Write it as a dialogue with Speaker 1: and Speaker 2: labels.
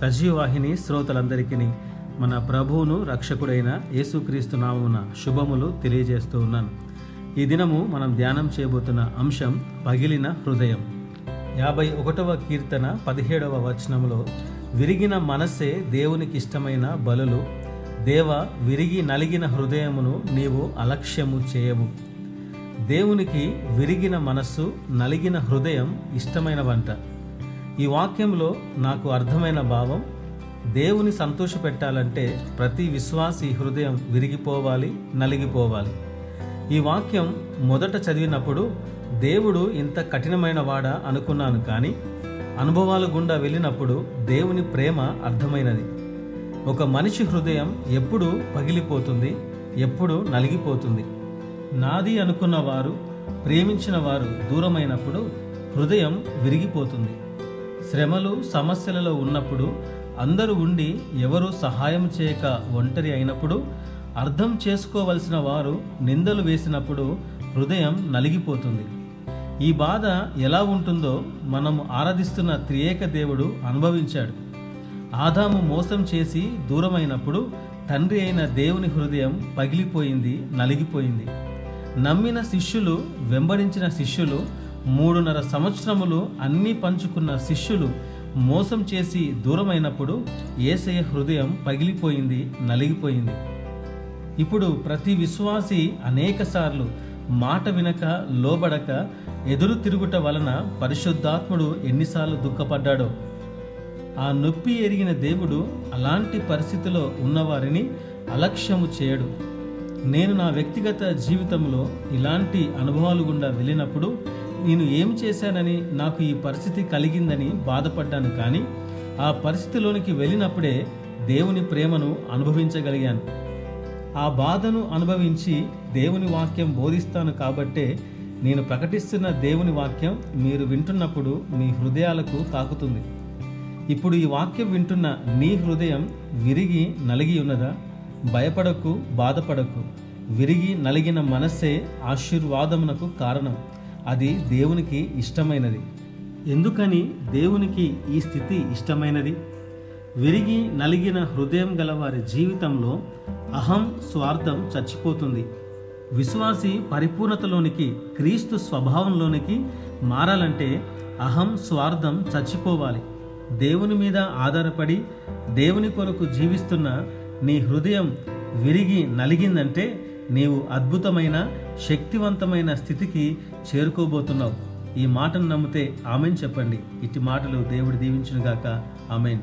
Speaker 1: సజీవాహిని శ్రోతలందరికీ మన ప్రభువును రక్షకుడైన యేసుక్రీస్తు నామమున శుభములు తెలియజేస్తూ ఉన్నాను. ఈ దినము మనం ధ్యానం చేయబోతున్న అంశం పగిలిన హృదయం. యాభై ఒకటవ కీర్తన పదిహేడవ వచనములో విరిగిన మనస్సే దేవునికి ఇష్టమైన బలులు దేవ విరిగి నలిగిన హృదయమును నీవు అలక్ష్యము చేయవు. దేవునికి విరిగిన మనస్సు నలిగిన హృదయం ఇష్టమైన వంట ఈ వాక్యంలో నాకు అర్థమైన భావం దేవుని సంతోషపెట్టాలంటే ప్రతి విశ్వాసి హృదయం విరిగిపోవాలి నలిగిపోవాలి. ఈ వాక్యం మొదట చదివినప్పుడు దేవుడు ఇంత కఠినమైన వాడా అనుకున్నాను కానీ అనుభవాల గుండా వెళ్ళినప్పుడు దేవుని ప్రేమ అర్థమైనది. ఒక మనిషి హృదయం ఎప్పుడు పగిలిపోతుంది ఎప్పుడు నలిగిపోతుంది. నాది అనుకున్న వారు ప్రేమించిన వారు దూరమైనప్పుడు హృదయం విరిగిపోతుంది. శ్రమలు సమస్యలలో ఉన్నప్పుడు అందరూ ఉండి ఎవరు సహాయం చేయక ఒంటరి అయినప్పుడు అర్థం చేసుకోవలసిన వారు నిందలు వేసినప్పుడు హృదయం నలిగిపోతుంది. ఈ బాధ ఎలా ఉంటుందో మనం ఆరాధిస్తున్న త్రియేక దేవుడు అనుభవించాడు. ఆదాము మోసం చేసి దూరమైనప్పుడు తండ్రి అయిన దేవుని హృదయం పగిలిపోయింది నలిగిపోయింది. నమ్మిన శిష్యులు వెంబడించిన శిష్యులు మూడున్నర సంవత్సరములు అన్నీ పంచుకున్న శిష్యులు మోసం చేసి దూరమైనప్పుడు ఏసయ హృదయం పగిలిపోయింది నలిగిపోయింది. ఇప్పుడు ప్రతి విశ్వాసి అనేకసార్లు మాట వినక లోబడక ఎదురు తిరుగుట వలన పరిశుద్ధాత్ముడు ఎన్నిసార్లు దుఃఖపడ్డాడో. ఆ నొప్పి ఎరిగిన దేవుడు అలాంటి పరిస్థితిలో ఉన్నవారిని అలక్ష్యము చేయడు. నేను నా వ్యక్తిగత జీవితంలో ఇలాంటి అనుభవాలు గుండా వెళ్ళినప్పుడు నేను ఏం చేశానని నాకు ఈ పరిస్థితి కలిగిందని బాధపడ్డాను కానీ ఆ పరిస్థితిలోనికి వెళ్ళినప్పుడే దేవుని ప్రేమను అనుభవించగలిగాను. ఆ బాధను అనుభవించి దేవుని వాక్యం బోధిస్తాను కాబట్టే నేను ప్రకటిస్తున్న దేవుని వాక్యం మీరు వింటున్నప్పుడు మీ హృదయాలకు తాకుతుంది. ఇప్పుడు ఈ వాక్యం వింటున్న నీ హృదయం విరిగి నలిగి ఉన్నదా? భయపడకు బాధపడకు. విరిగి నలిగిన మనస్సే ఆశీర్వాదమునకు కారణం. అది దేవునికి ఇష్టమైనది. ఎందుకని దేవునికి ఈ స్థితి ఇష్టమైనది? విరిగి నలిగిన హృదయం గల వారి జీవితంలో అహం స్వార్థం చచ్చిపోతుంది. విశ్వాసి పరిపూర్ణతలోనికి క్రీస్తు స్వభావంలోనికి మారాలంటే అహం స్వార్థం చచ్చిపోవాలి. దేవుని మీద ఆధారపడి దేవుని కొరకు జీవిస్తున్న నీ హృదయం విరిగి నలిగిందంటే నీవు అద్భుతమైన శక్తివంతమైన స్థితికి చేరుకోబోతున్నావు. ఈ మాటను నమ్మితే ఆమెన్ చెప్పండి. ఇట్టి మాటలు దేవుడు దీవించునుగాక. ఆమెన్.